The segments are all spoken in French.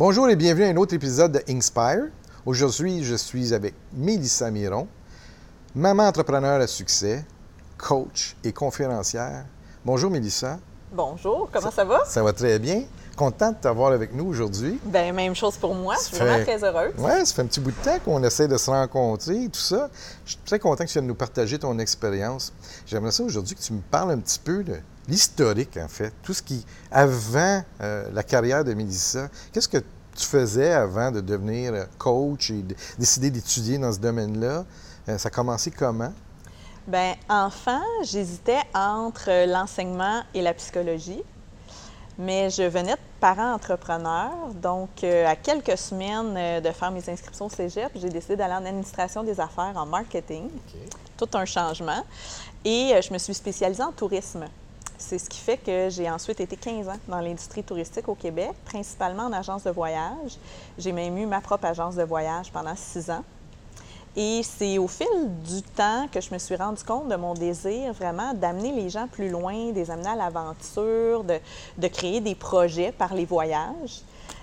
Bonjour et bienvenue à un autre épisode de Inspire. Aujourd'hui, je suis avec Mélissa Miron, maman entrepreneur à succès, coach et conférencière. Bonjour Mélissa. Bonjour, comment ça, va? Ça va très bien. Content de t'avoir avec nous aujourd'hui. Ben même chose pour moi. je suis vraiment très heureuse. Oui, ça fait un petit bout de temps qu'on essaie de se rencontrer, tout ça. Je suis très content que tu viennes nous partager ton expérience. J'aimerais ça aujourd'hui que tu me parles un petit peu de l'historique, en fait. Tout ce qui, avant euh, la carrière de Mélissa, qu'est-ce que tu faisais avant de devenir coach et de décider d'étudier dans ce domaine-là? Euh, ça a commencé comment? Bien, enfant, j'hésitais entre l'enseignement et la psychologie. Mais je venais de parents entrepreneurs, donc euh, à quelques semaines de faire mes inscriptions au cégep, j'ai décidé d'aller en administration des affaires, en marketing. Tout un changement. Et je me suis spécialisée en tourisme. C'est ce qui fait que j'ai ensuite été 15 ans dans l'industrie touristique au Québec, principalement en agence de voyage. J'ai même eu ma propre agence de voyage pendant six ans. Et c'est au fil du temps que je me suis rendu compte de mon désir vraiment d'amener les gens plus loin, de les amener à l'aventure, de, créer des projets par les voyages,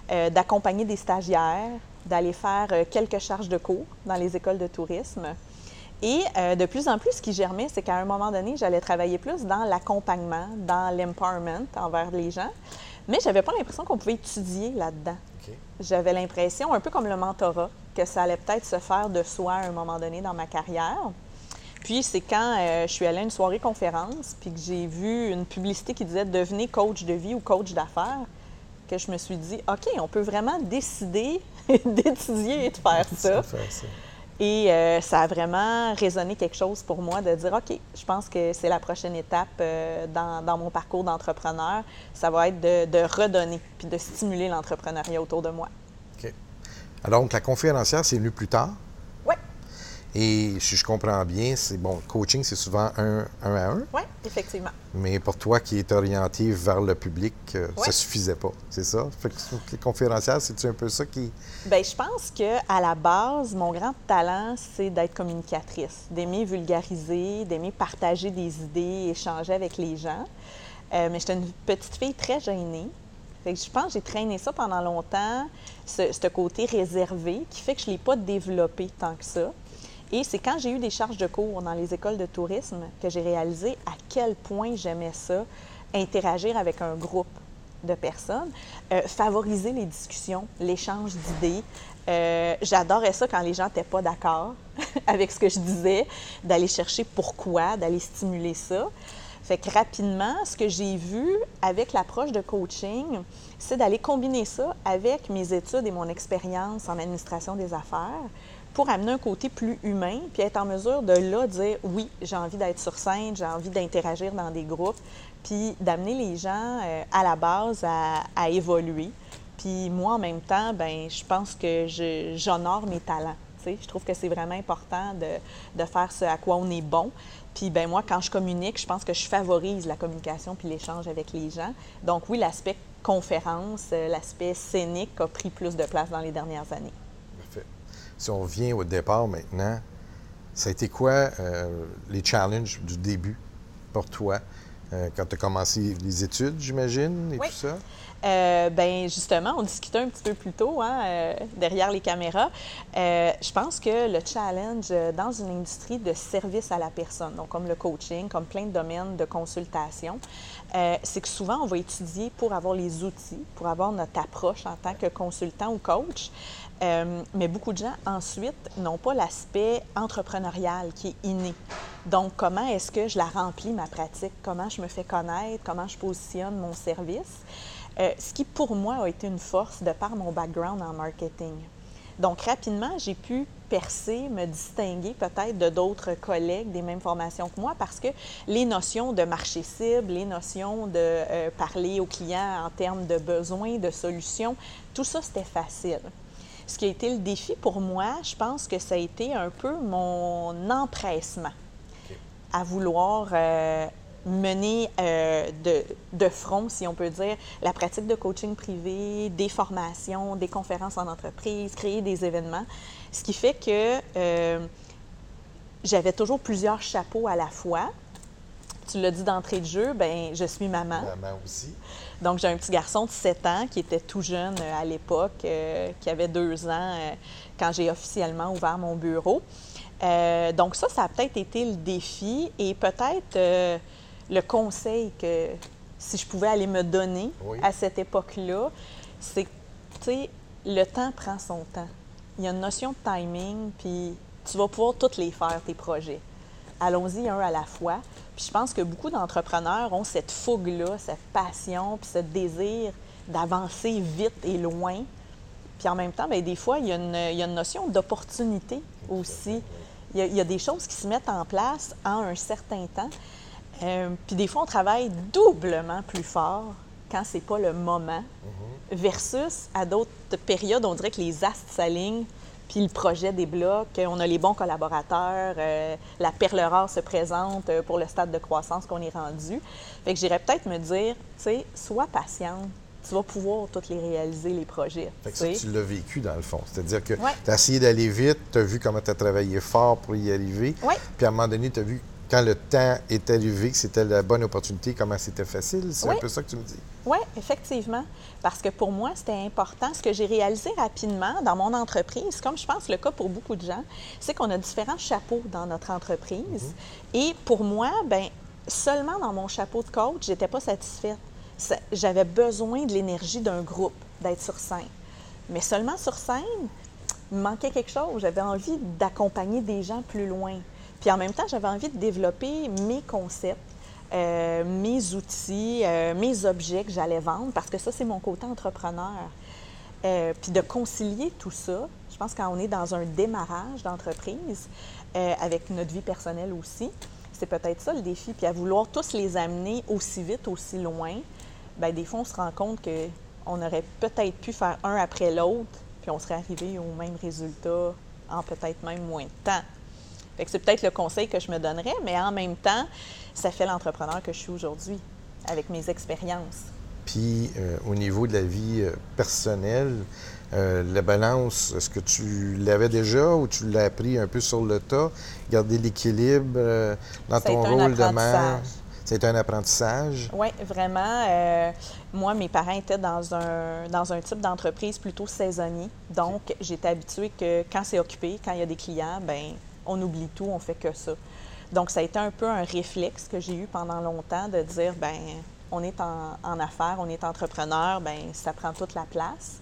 euh, d'accompagner des stagiaires, d'aller faire euh, quelques charges de cours dans les écoles de tourisme. Et euh, de plus en plus, ce qui germait, c'est qu'à un moment donné, j'allais travailler plus dans l'accompagnement, dans l'empowerment envers les gens, mais j'avais pas l'impression qu'on pouvait étudier là-dedans. J'avais l'impression, un peu comme le mentorat, que ça allait peut-être se faire de soi à un moment donné dans ma carrière. Puis c'est quand euh, je suis allée à une soirée conférence, puis que j'ai vu une publicité qui disait devenez coach de vie ou coach d'affaires, que je me suis dit OK, on peut vraiment décider d'étudier et de faire ça. Et euh, ça a vraiment résonné quelque chose pour moi de dire, OK, je pense que c'est la prochaine étape euh, dans, mon parcours d'entrepreneur. Ça va être de, redonner puis de stimuler l'entrepreneuriat autour de moi. OK. Alors, donc, la conférencière, c'est venu plus tard? Et si je comprends bien, c'est bon, coaching, c'est souvent un, à un. Oui, effectivement. Mais pour toi qui es orienté vers le public, euh, ça suffisait pas, c'est ça? Fait que les conférencières, c'est un peu ça qui. Bien, je pense que à la base, mon grand talent, c'est d'être communicatrice, d'aimer vulgariser, d'aimer partager des idées, échanger avec les gens. Euh, mais j'étais une petite fille très gênée. Fait que je pense que j'ai traîné ça pendant longtemps, ce, ce, côté réservé, qui fait que je ne l'ai pas développé tant que ça. Et c'est quand j'ai eu des charges de cours dans les écoles de tourisme que j'ai réalisé à quel point j'aimais ça, interagir avec un groupe de personnes, euh, favoriser les discussions, l'échange d'idées. Euh, j'adorais ça quand les gens n'étaient pas d'accord avec ce que je disais, d'aller chercher pourquoi, d'aller stimuler ça. Fait que rapidement, ce que j'ai vu avec l'approche de coaching, c'est d'aller combiner ça avec mes études et mon expérience en administration des affaires pour amener un côté plus humain, puis être en mesure de là dire oui, j'ai envie d'être sur scène, j'ai envie d'interagir dans des groupes, puis d'amener les gens euh, à la base à, évoluer. Puis moi, en même temps, ben je pense que j'honore mes talents. Je trouve que c'est vraiment important de, faire ce à quoi on est bon. Puis ben moi, quand je communique, je pense que je favorise la communication puis l'échange avec les gens. Donc oui, l'aspect conférence, euh, l'aspect scénique a pris plus de place dans les dernières années si on revient au départ maintenant, ça a été quoi euh, les challenges du début pour toi? Euh, quand tu as commencé les études, j'imagine, et tout ça? Euh, ben justement, on discutait un petit peu plus tôt, hein, euh, derrière les caméras. je pense que le challenge dans une industrie de service à la personne, donc comme le coaching, comme plein de domaines de consultation, c'est que souvent, on va étudier pour avoir les outils, pour avoir notre approche en tant que consultant ou coach. Euh, mais beaucoup de gens, ensuite, n'ont pas l'aspect entrepreneurial qui est inné. Donc, comment est-ce que je la remplis, ma pratique? Comment je me fais connaître? Comment je positionne mon service? Euh, ce qui, pour moi, a été une force de par mon background en marketing. Donc, rapidement, j'ai pu percer, me distinguer peut-être de d'autres collègues des mêmes formations que moi parce que les notions de marché cible, les notions de euh, parler aux clients en termes de besoins, de solutions, tout ça, c'était facile. Ce qui a été le défi pour moi, je pense que ça a été un peu mon empressement à vouloir euh, mener euh, de, de, front, si on peut dire, la pratique de coaching privé, des formations, des conférences en entreprise, créer des événements. Ce qui fait que euh, j'avais toujours plusieurs chapeaux à la fois. tu l'as dit d'entrée de jeu, ben je suis maman. Maman aussi. Donc, j'ai un petit garçon de 7 ans qui était tout jeune euh, à l'époque, euh, qui avait deux ans euh, quand j'ai officiellement ouvert mon bureau. donc, ça, ça a peut-être été le défi et peut-être le conseil que si je pouvais aller me donner à cette époque-là, c'est que, tu sais, le temps prend son temps. Il y a une notion de timing, puis tu vas pouvoir toutes les faire, tes projets. Allons-y un à la fois. Puis je pense que beaucoup d'entrepreneurs ont cette fougue-là, cette passion, puis ce désir d'avancer vite et loin. Puis en même temps, bien, des fois, il y, a une, notion d'opportunité aussi. Il y, a, des choses qui se mettent en place en un certain temps. Euh, puis des fois, on travaille doublement plus fort quand c'est pas le moment, mm-hmm. versus à d'autres périodes, on dirait que les astres s'alignent, puis le projet débloque, on a les bons collaborateurs, euh, la perle rare se présente euh, pour le stade de croissance qu'on est rendu. Fait que j'irais peut-être me dire, tu sais, sois patiente. Tu vas pouvoir toutes les réaliser, les projets. Fait que ça, tu l'as vécu dans le fond. C'est-à-dire que tu as essayé d'aller vite, tu as vu comment tu as travaillé fort pour y arriver. Puis à un moment donné, tu as vu quand le temps est arrivé, que c'était la bonne opportunité, comment c'était facile? C'est un peu ça que tu me dis? Oui, effectivement. Parce que pour moi, c'était important. Ce que j'ai réalisé rapidement dans mon entreprise, comme je pense le cas pour beaucoup de gens, c'est qu'on a différents chapeaux dans notre entreprise. Mhm. Et pour moi, ben seulement dans mon chapeau de coach, j'étais pas satisfaite. J'avais besoin de l'énergie d'un groupe, d'être sur scène. Mais seulement sur scène, il me manquait quelque chose. J'avais envie d'accompagner des gens plus loin. Puis en même temps, j'avais envie de développer mes concepts, euh, mes outils, euh, mes objets que j'allais vendre, parce que ça, c'est mon côté entrepreneur. Euh, puis de concilier tout ça, je pense quand on est dans un démarrage d'entreprise, avec notre vie personnelle aussi, c'est peut-être ça le défi. Puis à vouloir tous les amener aussi vite, aussi loin, bien, des fois, on se rend compte qu'on aurait peut-être pu faire un après l'autre, puis on serait arrivé au même résultat en peut-être même moins de temps c'est peut-être le conseil que je me donnerais, mais en même temps, ça fait l'entrepreneur que je suis aujourd'hui avec mes expériences. Puis euh, au niveau de la vie euh, personnelle, euh, la balance, est-ce que tu l'avais déjà ou tu l'as appris un peu sur le tas? Garder l'équilibre dans ton rôle de mère? C'est un apprentissage? Oui, vraiment. moi, mes parents étaient dans un, dans un type d'entreprise plutôt saisonnier. Donc, j'étais habituée que quand c'est occupé, quand il y a des clients, ben on oublie tout, on fait que ça. Donc, ça a été un peu un réflexe que j'ai eu pendant longtemps de dire, ben on est en, affaires, on est entrepreneur, ben ça prend toute la place.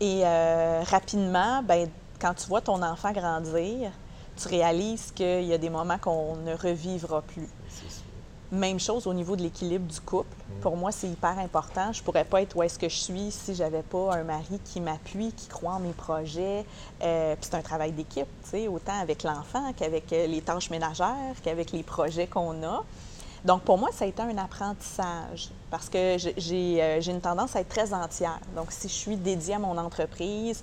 Et euh, rapidement, ben quand tu vois ton enfant grandir, tu réalises qu'il y a des moments qu'on ne revivra plus. Même chose au niveau de l'équilibre du couple. Mm. Pour moi, c'est hyper important. Je pourrais pas être où est-ce que je suis si j'avais pas un mari qui m'appuie, qui croit en mes projets. Euh, puis c'est un travail d'équipe, tu sais, autant avec l'enfant qu'avec euh, les tâches ménagères, qu'avec les projets qu'on a. Donc, pour moi, ça a été un apprentissage parce que euh, j'ai une tendance à être très entière. Donc, si je suis dédiée à mon entreprise,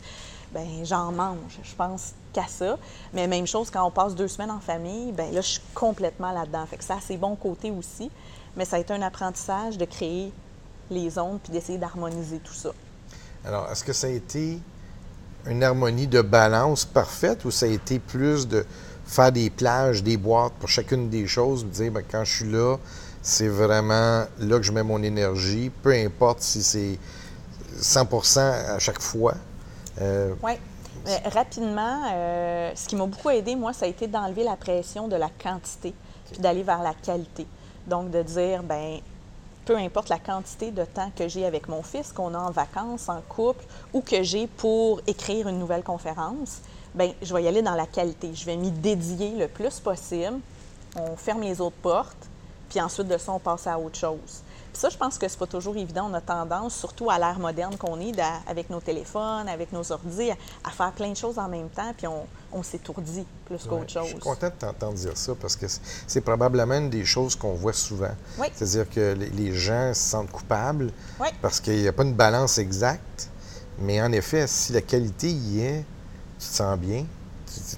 ben j'en mange. Je pense qu'à ça. Mais même chose quand on passe deux semaines en famille, ben là, je suis complètement là-dedans. Fait que ça a ses bons côtés aussi. Mais ça a été un apprentissage de créer les zones puis d'essayer d'harmoniser tout ça. Alors, est-ce que ça a été une harmonie de balance parfaite ou ça a été plus de faire des plages, des boîtes pour chacune des choses, me dire, bien, quand je suis là, c'est vraiment là que je mets mon énergie, peu importe si c'est 100% à chaque fois? Euh, oui. rapidement, euh, ce qui m'a beaucoup aidé, moi, ça a été d'enlever la pression de la quantité puis d'aller vers la qualité. Donc, de dire, ben peu importe la quantité de temps que j'ai avec mon fils, qu'on a en vacances, en couple, ou que j'ai pour écrire une nouvelle conférence, ben je vais y aller dans la qualité. Je vais m'y dédier le plus possible. On ferme les autres portes, puis ensuite de ça, on passe à autre chose ça, je pense que c'est pas toujours évident. On a tendance, surtout à l'ère moderne qu'on est, avec nos téléphones, avec nos ordi, à, faire plein de choses en même temps, puis on, s'étourdit plus qu'autre chose. Je suis content de t'entendre dire ça parce que c'est probablement une des choses qu'on voit souvent. C'est-à-dire que les, gens se sentent coupables parce qu'il n'y a pas une balance exacte. Mais en effet, si la qualité y est, tu te sens bien,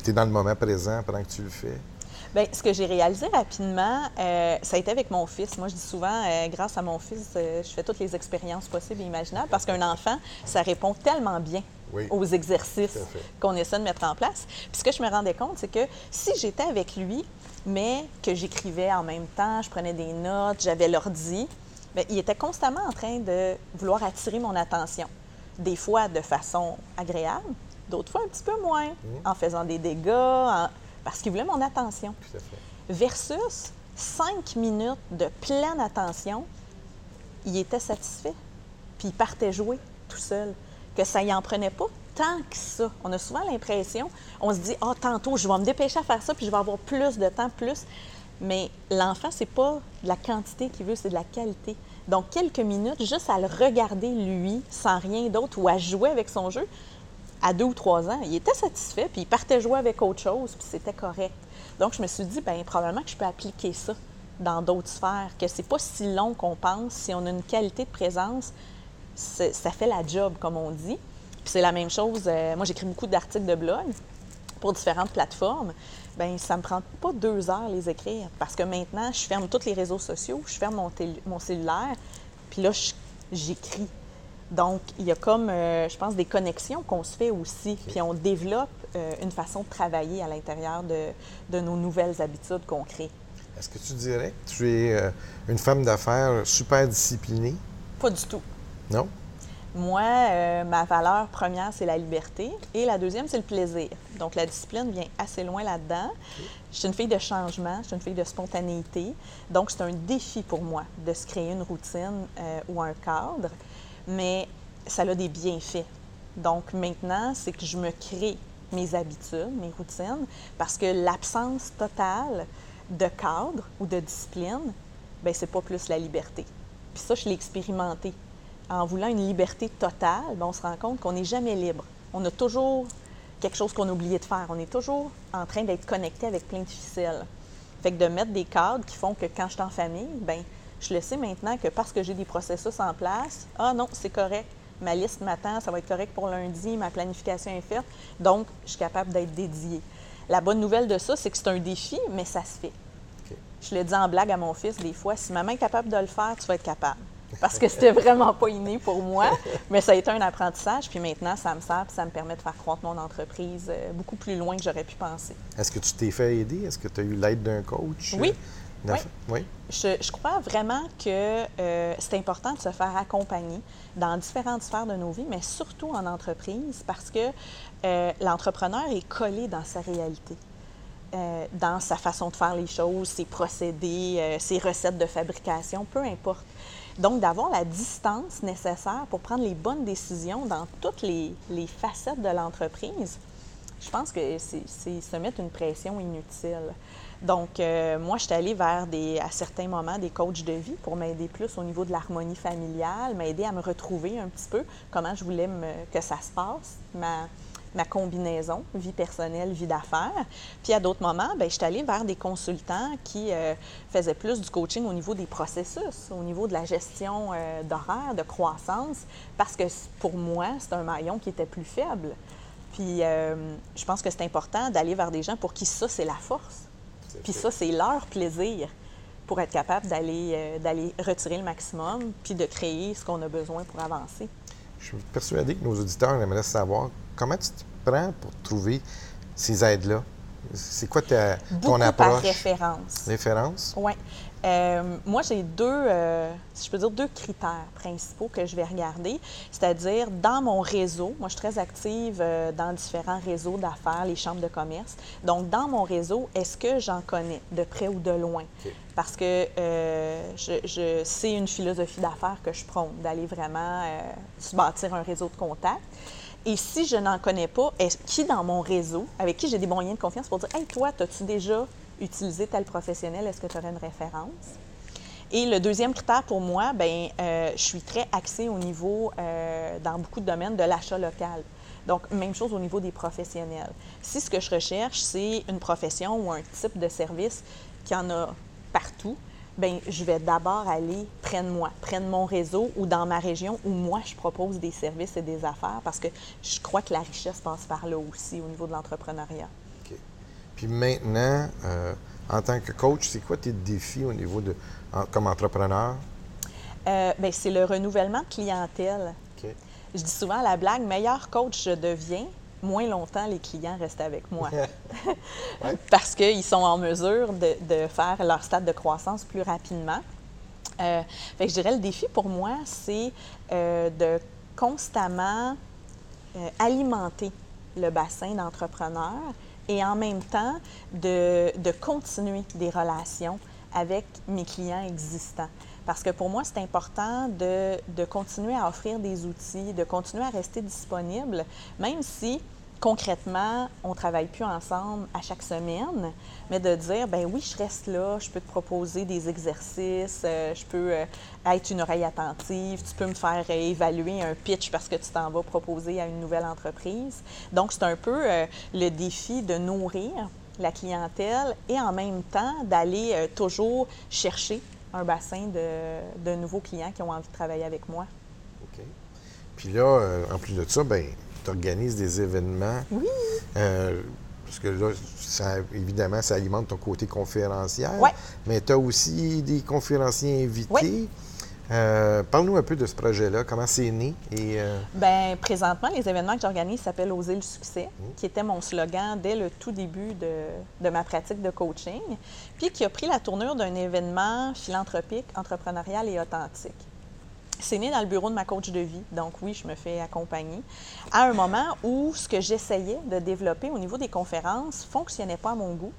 tu es dans le moment présent pendant que tu le fais. Bien, ce que j'ai réalisé rapidement, euh, ça a été avec mon fils. Moi, je dis souvent, euh, grâce à mon fils, euh, je fais toutes les expériences possibles et imaginables parce qu'un enfant, ça répond tellement bien Oui. aux exercices qu'on essaie de mettre en place. Puis ce que je me rendais compte, c'est que si j'étais avec lui, mais que j'écrivais en même temps, je prenais des notes, j'avais l'ordi, bien, il était constamment en train de vouloir attirer mon attention. Des fois de façon agréable, d'autres fois un petit peu moins, en faisant des dégâts, en- parce qu'il voulait mon attention. Tout à fait. Versus cinq minutes de pleine attention, il était satisfait. Puis il partait jouer tout seul. Que ça y en prenait pas tant que ça. On a souvent l'impression, on se dit, ah, tantôt, je vais me dépêcher à faire ça, puis je vais avoir plus de temps, plus. Mais l'enfant, c'est pas de la quantité qu'il veut, c'est de la qualité. Donc, quelques minutes, juste à le regarder, lui, sans rien d'autre, ou à jouer avec son jeu, à deux ou trois ans, il était satisfait, puis il partait jouer avec autre chose, puis c'était correct. Donc, je me suis dit, bien, probablement que je peux appliquer ça dans d'autres sphères, que c'est pas si long qu'on pense. Si on a une qualité de présence, ça fait la job, comme on dit. Puis c'est la même chose, euh, moi, j'écris beaucoup d'articles de blog pour différentes plateformes. Bien, ça me prend pas deux heures les écrire, parce que maintenant, je ferme tous les réseaux sociaux, je ferme mon, mon cellulaire, puis là, j'écris. Donc, il y a comme, euh, je pense, des connexions qu'on se fait aussi, puis on développe euh, une façon de travailler à l'intérieur de, de nos nouvelles habitudes qu'on crée. Est-ce que tu dirais que tu es euh, une femme d'affaires super disciplinée? Pas du tout. Non? Moi, ma valeur première, c'est la liberté et la deuxième, c'est le plaisir. Donc, la discipline vient assez loin là-dedans. Je suis une fille de changement, je suis une fille de spontanéité. Donc, c'est un défi pour moi de se créer une routine euh, ou un cadre, mais ça a des bienfaits. Donc, maintenant, c'est que je me crée mes habitudes, mes routines, parce que l'absence totale de cadre ou de discipline, ben c'est pas plus la liberté. Puis ça, je l'ai expérimenté en voulant une liberté totale, ben, on se rend compte qu'on n'est jamais libre. On a toujours quelque chose qu'on a oublié de faire. On est toujours en train d'être connecté avec plein de ficelles. Fait que de mettre des cadres qui font que quand je suis en famille, ben je le sais maintenant que parce que j'ai des processus en place, ah non, c'est correct. Ma liste m'attend, ça va être correct pour lundi, ma planification est faite. Donc, je suis capable d'être dédiée. La bonne nouvelle de ça, c'est que c'est un défi, mais ça se fait. Je le dis en blague à mon fils des fois, si maman est capable de le faire, tu vas être capable. Parce que c'était vraiment pas inné pour moi, mais ça a été un apprentissage. Puis maintenant, ça me sert, puis ça me permet de faire croître mon entreprise euh, beaucoup plus loin que j'aurais pu penser. Est-ce que tu t'es fait aider? Est-ce que tu as eu l'aide d'un coach? Oui. D'aff- Oui. Je, je crois vraiment que euh, c'est important de se faire accompagner dans différentes sphères de nos vies, mais surtout en entreprise, parce que euh, l'entrepreneur est collé dans sa réalité. euh, dans sa façon de faire les choses, ses procédés, ses recettes de fabrication, peu importe. Donc, d'avoir la distance nécessaire pour prendre les bonnes décisions dans toutes les, les facettes de l'entreprise, je pense que c'est se mettre une pression inutile. Donc, euh, moi, je suis allée vers, des, à certains moments, des coachs de vie pour m'aider plus au niveau de l'harmonie familiale, m'aider à me retrouver un petit peu, comment je voulais que ça se passe, ma, combinaison, vie personnelle, vie d'affaires. Puis à d'autres moments, bien, je suis allée vers des consultants qui euh, faisaient plus du coaching au niveau des processus, au niveau de la gestion euh, d'horaire, de croissance, parce que pour moi, c'est un maillon qui était plus faible. Puis euh, je pense que c'est important d'aller vers des gens pour qui ça, c'est la force. Puis ça, c'est leur plaisir pour être capable d'aller euh, d'aller retirer le maximum, puis de créer ce qu'on a besoin pour avancer. Je suis persuadé que nos auditeurs aimeraient savoir comment tu te prends pour trouver ces aides-là. C'est quoi ta, Beaucoup ton par approche? référence. Référence? Oui. Euh, moi, j'ai deux, euh, si je peux dire, deux critères principaux que je vais regarder. C'est-à-dire, dans mon réseau, moi, je suis très active euh, dans différents réseaux d'affaires, les chambres de commerce. Donc, dans mon réseau, est-ce que j'en connais de près ou de loin? Parce que je, je- c'est une philosophie d'affaires que je prône, d'aller vraiment se bâtir un réseau de contacts. Et si je n'en connais pas, est qui dans mon réseau, avec qui j'ai des bons liens de confiance pour dire Hey, toi, as-tu déjà utilisé tel professionnel Est-ce que tu aurais une référence? Et le deuxième critère pour moi, ben, euh, je suis très axée au niveau, euh, dans beaucoup de domaines, de l'achat local. Donc, même chose au niveau des professionnels. Si ce que je recherche, c'est une profession ou un type de service qui en a partout, ben je vais d'abord aller près de moi, près de mon réseau ou dans ma région où moi, je propose des services et des affaires parce que je crois que la richesse passe par là aussi au niveau de l'entrepreneuriat. Puis maintenant, euh, en tant que coach, c'est quoi tes défis au niveau de, comme entrepreneur? Euh, ben, c'est le renouvellement de clientèle. Je dis souvent à la blague, meilleur coach je deviens, moins longtemps les clients restent avec moi. Parce qu'ils sont en mesure de, faire leur stade de croissance plus rapidement. Euh, je dirais le défi pour moi, c'est euh, de constamment alimenter le bassin d'entrepreneurs et en même temps de, de, continuer des relations avec mes clients existants. Parce que pour moi, c'est important de, de, continuer à offrir des outils, de continuer à rester disponible, même si concrètement, on ne travaille plus ensemble à chaque semaine, mais de dire, ben oui, je reste là, je peux te proposer des exercices, euh, je peux euh, être une oreille attentive, tu peux me faire évaluer un pitch parce que tu t'en vas proposer à une nouvelle entreprise. Donc, c'est un peu euh, le défi de nourrir la clientèle et en même temps d'aller toujours chercher un bassin de, de, nouveaux clients qui ont envie de travailler avec moi. OK. Puis là, en plus de ça, ben tu organises des événements. Oui. Euh, parce que là, évidemment, ça alimente ton côté conférencier. Oui. Mais tu as aussi des conférenciers invités. Euh, parle-nous un peu de ce projet-là, comment c'est né et. Euh, Bien, présentement, les événements que j'organise s'appellent Oser le succès, mmh. qui était mon slogan dès le tout début de, de, ma pratique de coaching, puis qui a pris la tournure d'un événement philanthropique, entrepreneurial et authentique. C'est né dans le bureau de ma coach de vie, donc oui, je me fais accompagner, à un moment où ce que j'essayais de développer au niveau des conférences fonctionnait pas à mon goût,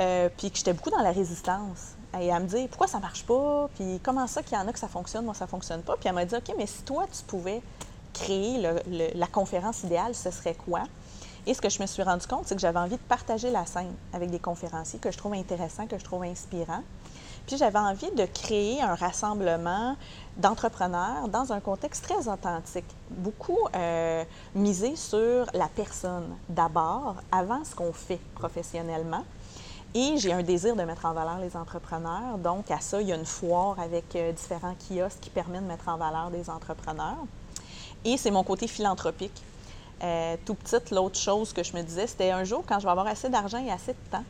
euh, puis que j'étais beaucoup dans la résistance. Et à me dire pourquoi ça marche pas, puis comment ça qu'il y en a que ça fonctionne, moi ça fonctionne pas? Puis elle m'a dit OK, mais si toi tu pouvais créer la conférence idéale, ce serait quoi? Et ce que je me suis rendu compte, c'est que j'avais envie de partager la scène avec des conférenciers que je trouve intéressants, que je trouve inspirants. Puis j'avais envie de créer un rassemblement d'entrepreneurs dans un contexte très authentique, beaucoup euh, misé sur la personne d'abord, avant ce qu'on fait professionnellement. Et j'ai un désir de mettre en valeur les entrepreneurs. Donc, à ça, il y a une foire avec euh, différents kiosques qui permet de mettre en valeur des entrepreneurs. Et c'est mon côté philanthropique. Euh, tout petit, l'autre chose que je me disais, c'était un jour, quand je vais avoir assez d'argent et assez de temps,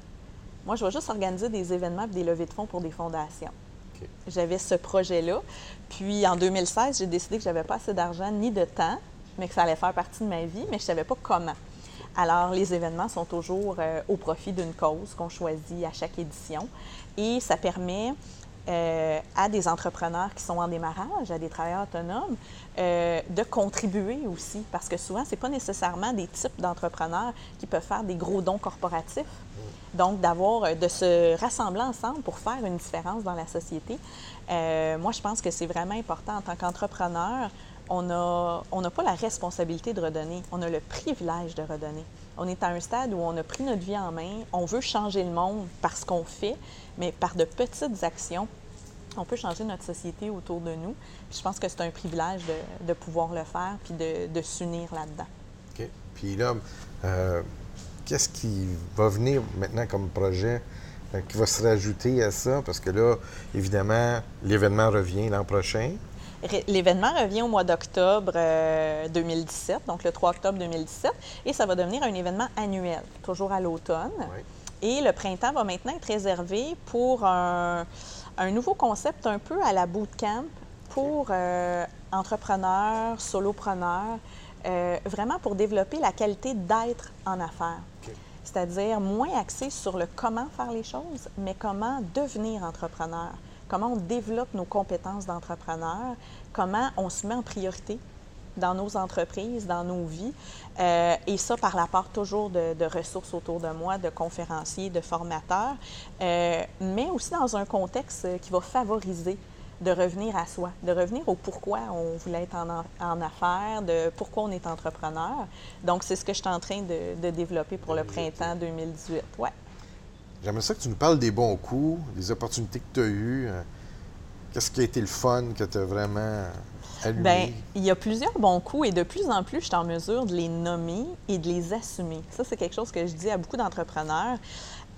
moi, je vais juste organiser des événements et des levées de fonds pour des fondations. J'avais ce projet-là. Puis en 2016, j'ai décidé que je n'avais pas assez d'argent ni de temps, mais que ça allait faire partie de ma vie, mais je ne savais pas comment. Alors, les événements sont toujours euh, au profit d'une cause qu'on choisit à chaque édition et ça permet euh, à des entrepreneurs qui sont en démarrage, à des travailleurs autonomes, euh, de contribuer aussi. Parce que souvent, ce n'est pas nécessairement des types d'entrepreneurs qui peuvent faire des gros dons corporatifs. Donc, d'avoir, euh, de se rassembler ensemble pour faire une différence dans la société. moi, je pense que c'est vraiment important en tant qu'entrepreneur. On n'a on pas la responsabilité de redonner, on a le privilège de redonner. On est à un stade où on a pris notre vie en main, on veut changer le monde par ce qu'on fait, mais par de petites actions, on peut changer notre société autour de nous. je pense que c'est un privilège de, pouvoir le faire puis de, s'unir là-dedans. OK. Puis là, euh, qu'est-ce qui va venir maintenant comme projet euh, qui va se rajouter à ça? Parce que là, évidemment, l'événement revient l'an prochain. L'événement revient au mois d'octobre 2017, euh, donc le 3 octobre 2017, et ça va devenir un événement annuel, toujours à l'automne. Et le printemps va maintenant être réservé pour un, nouveau concept un peu à la bootcamp pour euh, entrepreneurs, solopreneurs, euh, vraiment pour développer la qualité d'être en affaires. C'est-à-dire moins axé sur le comment faire les choses, mais comment devenir entrepreneur comment on développe nos compétences d'entrepreneur, comment on se met en priorité dans nos entreprises, dans nos vies. Euh, et ça par l'apport toujours de, ressources autour de moi, de conférenciers, de formateurs, euh, mais aussi dans un contexte qui va favoriser de revenir à soi, de revenir au pourquoi on voulait être en, en affaires, de pourquoi on est entrepreneur. Donc, c'est ce que je suis en train de, de développer pour le printemps 2018. Ouais. J'aimerais ça que tu nous parles des bons coups, des opportunités que tu as eues. Euh, qu'est-ce qui a été le fun que tu as vraiment allumé? Bien, il y a plusieurs bons coups et de plus en plus, je suis en mesure de les nommer et de les assumer. Ça, c'est quelque chose que je dis à beaucoup d'entrepreneurs.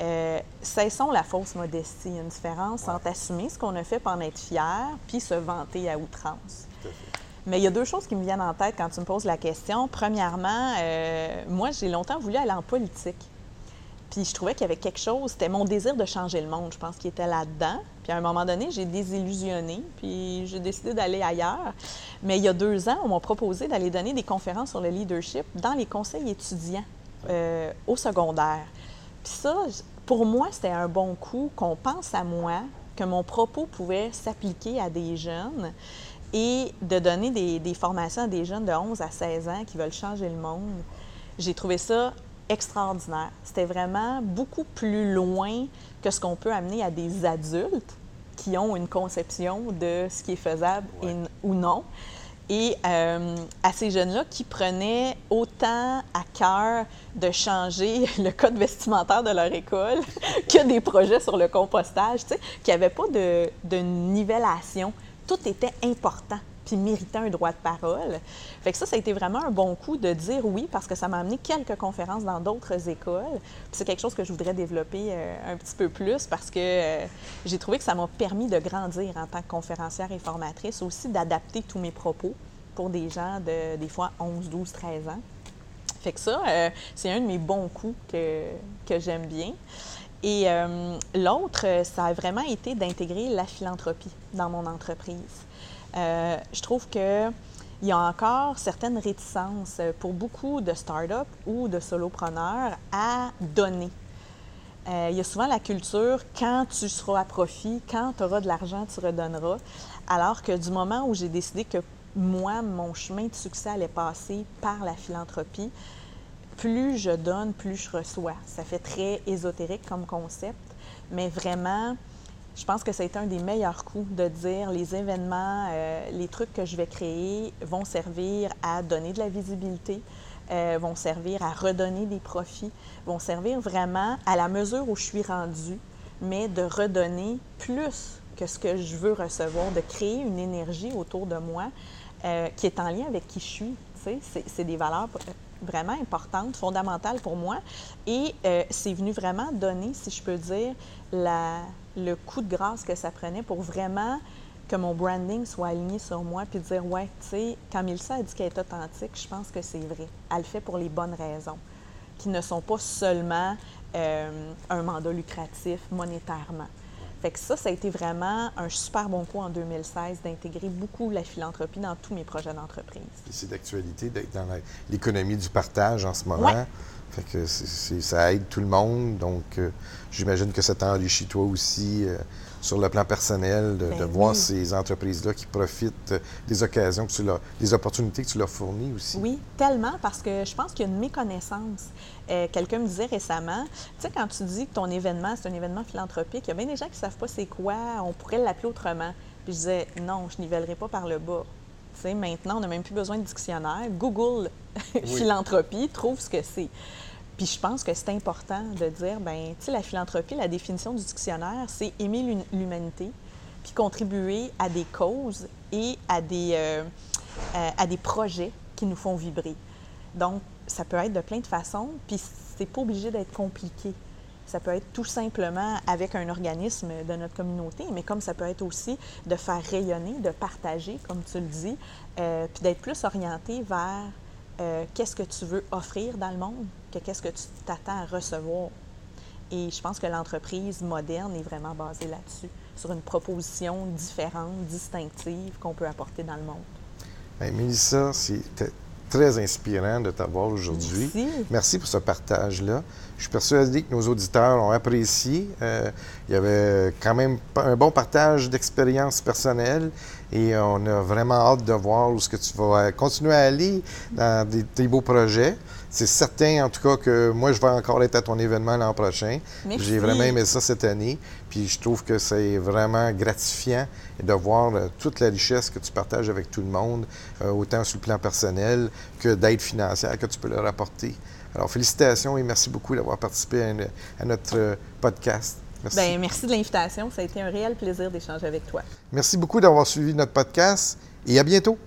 Euh, cessons la fausse modestie. Il y a une différence entre assumer ce qu'on a fait pour en être fier puis se vanter à outrance. Mais il y a deux choses qui me viennent en tête quand tu me poses la question. Premièrement, euh, moi, j'ai longtemps voulu aller en politique. Puis je trouvais qu'il y avait quelque chose, c'était mon désir de changer le monde, je pense, qui était là-dedans. Puis à un moment donné, j'ai désillusionné, puis j'ai décidé d'aller ailleurs. Mais il y a deux ans, on m'a proposé d'aller donner des conférences sur le leadership dans les conseils étudiants euh, au secondaire. Puis ça, pour moi, c'était un bon coup qu'on pense à moi, que mon propos pouvait s'appliquer à des jeunes et de donner des, des, formations à des jeunes de 11 à 16 ans qui veulent changer le monde. J'ai trouvé ça extraordinaire. C'était vraiment beaucoup plus loin que ce qu'on peut amener à des adultes qui ont une conception de ce qui est faisable ou non. Et euh, à ces jeunes-là qui prenaient autant à cœur de changer le code vestimentaire de leur école que des projets sur le compostage, tu sais, qui n'avaient pas de, de nivellation. Tout était important puis méritait un droit de parole. Fait que ça, ça a été vraiment un bon coup de dire oui parce que ça m'a amené quelques conférences dans d'autres écoles. C'est quelque chose que je voudrais développer euh, un petit peu plus parce que euh, j'ai trouvé que ça m'a permis de grandir en tant que conférencière et formatrice, aussi d'adapter tous mes propos pour des gens de des fois 11, 12, 13 ans. Fait que ça, euh, c'est un de mes bons coups que, que j'aime bien. Et l'autre, ça a vraiment été d'intégrer la philanthropie dans mon entreprise. Euh, je trouve qu'il y a encore certaines réticences pour beaucoup de startups ou de solopreneurs à donner. Euh, il y a souvent la culture quand tu seras à profit, quand tu auras de l'argent, tu redonneras. Alors que du moment où j'ai décidé que moi, mon chemin de succès allait passer par la philanthropie, plus je donne, plus je reçois. Ça fait très ésotérique comme concept, mais vraiment, je pense que été un des meilleurs coups de dire les événements, euh, les trucs que je vais créer vont servir à donner de la visibilité, euh, vont servir à redonner des profits, vont servir vraiment à la mesure où je suis rendue, mais de redonner plus que ce que je veux recevoir, de créer une énergie autour de moi euh, qui est en lien avec qui je suis. C'est des valeurs vraiment importantes, fondamentales pour moi. Et c'est venu vraiment donner, si je peux dire, la, le coup de grâce que ça prenait pour vraiment que mon branding soit aligné sur moi, puis dire, ouais, tu sais, quand Milsa a dit qu'elle est authentique, je pense que c'est vrai. Elle le fait pour les bonnes raisons, qui ne sont pas seulement euh, un mandat lucratif monétairement. Fait que ça, ça a été vraiment un super bon coup en 2016 d'intégrer beaucoup la philanthropie dans tous mes projets d'entreprise. C'est d'actualité d'être dans l'économie du partage en ce moment. Fait que ça aide tout le monde. Donc, euh, j'imagine que ça t'enrichit toi aussi euh, sur le plan personnel de, ben voir ces entreprises-là qui profitent des occasions, que tu leur, des opportunités que tu leur fournis aussi. Oui, tellement, parce que je pense qu'il y a une méconnaissance. Euh, quelqu'un me disait récemment, tu sais, quand tu dis que ton événement, c'est un événement philanthropique, il y a bien des gens qui ne savent pas c'est quoi, on pourrait l'appeler autrement. Puis je disais, non, je nivellerai pas par le bas. Tu sais, maintenant, on n'a même plus besoin de dictionnaire. Google philanthropie trouve ce que c'est. Puis je pense que c'est important de dire, ben, tu sais, la philanthropie, la définition du dictionnaire, c'est aimer l'humanité, puis contribuer à des causes et à des, euh, euh, à des projets qui nous font vibrer. Donc, ça peut être de plein de façons, puis c'est pas obligé d'être compliqué. Ça peut être tout simplement avec un organisme de notre communauté, mais comme ça peut être aussi de faire rayonner, de partager, comme tu le dis, euh, puis d'être plus orienté vers qu'est-ce que tu veux offrir dans le monde que qu'est-ce que tu t'attends à recevoir. Et je pense que l'entreprise moderne est vraiment basée là-dessus, sur une proposition différente, distinctive qu'on peut apporter dans le monde. Bien, Mélissa, c'est très inspirant de t'avoir aujourd'hui. Merci. Merci pour ce partage-là. Je suis persuadé que nos auditeurs ont apprécié. Euh, il y avait quand même un bon partage d'expériences personnelles et on a vraiment hâte de voir où ce que tu vas continuer à aller dans des, tes beaux projets. C'est certain, en tout cas, que moi, je vais encore être à ton événement l'an prochain. J'ai vraiment aimé ça cette année. Puis je trouve que c'est vraiment gratifiant de voir euh, toute la richesse que tu partages avec tout le monde, euh, autant sur le plan personnel que d'aide financière que tu peux leur apporter. Alors, félicitations et merci beaucoup d'avoir participé à, notre euh, podcast. Merci. Bien, merci de l'invitation. Ça a été un réel plaisir d'échanger avec toi. Merci beaucoup d'avoir suivi notre podcast et à bientôt.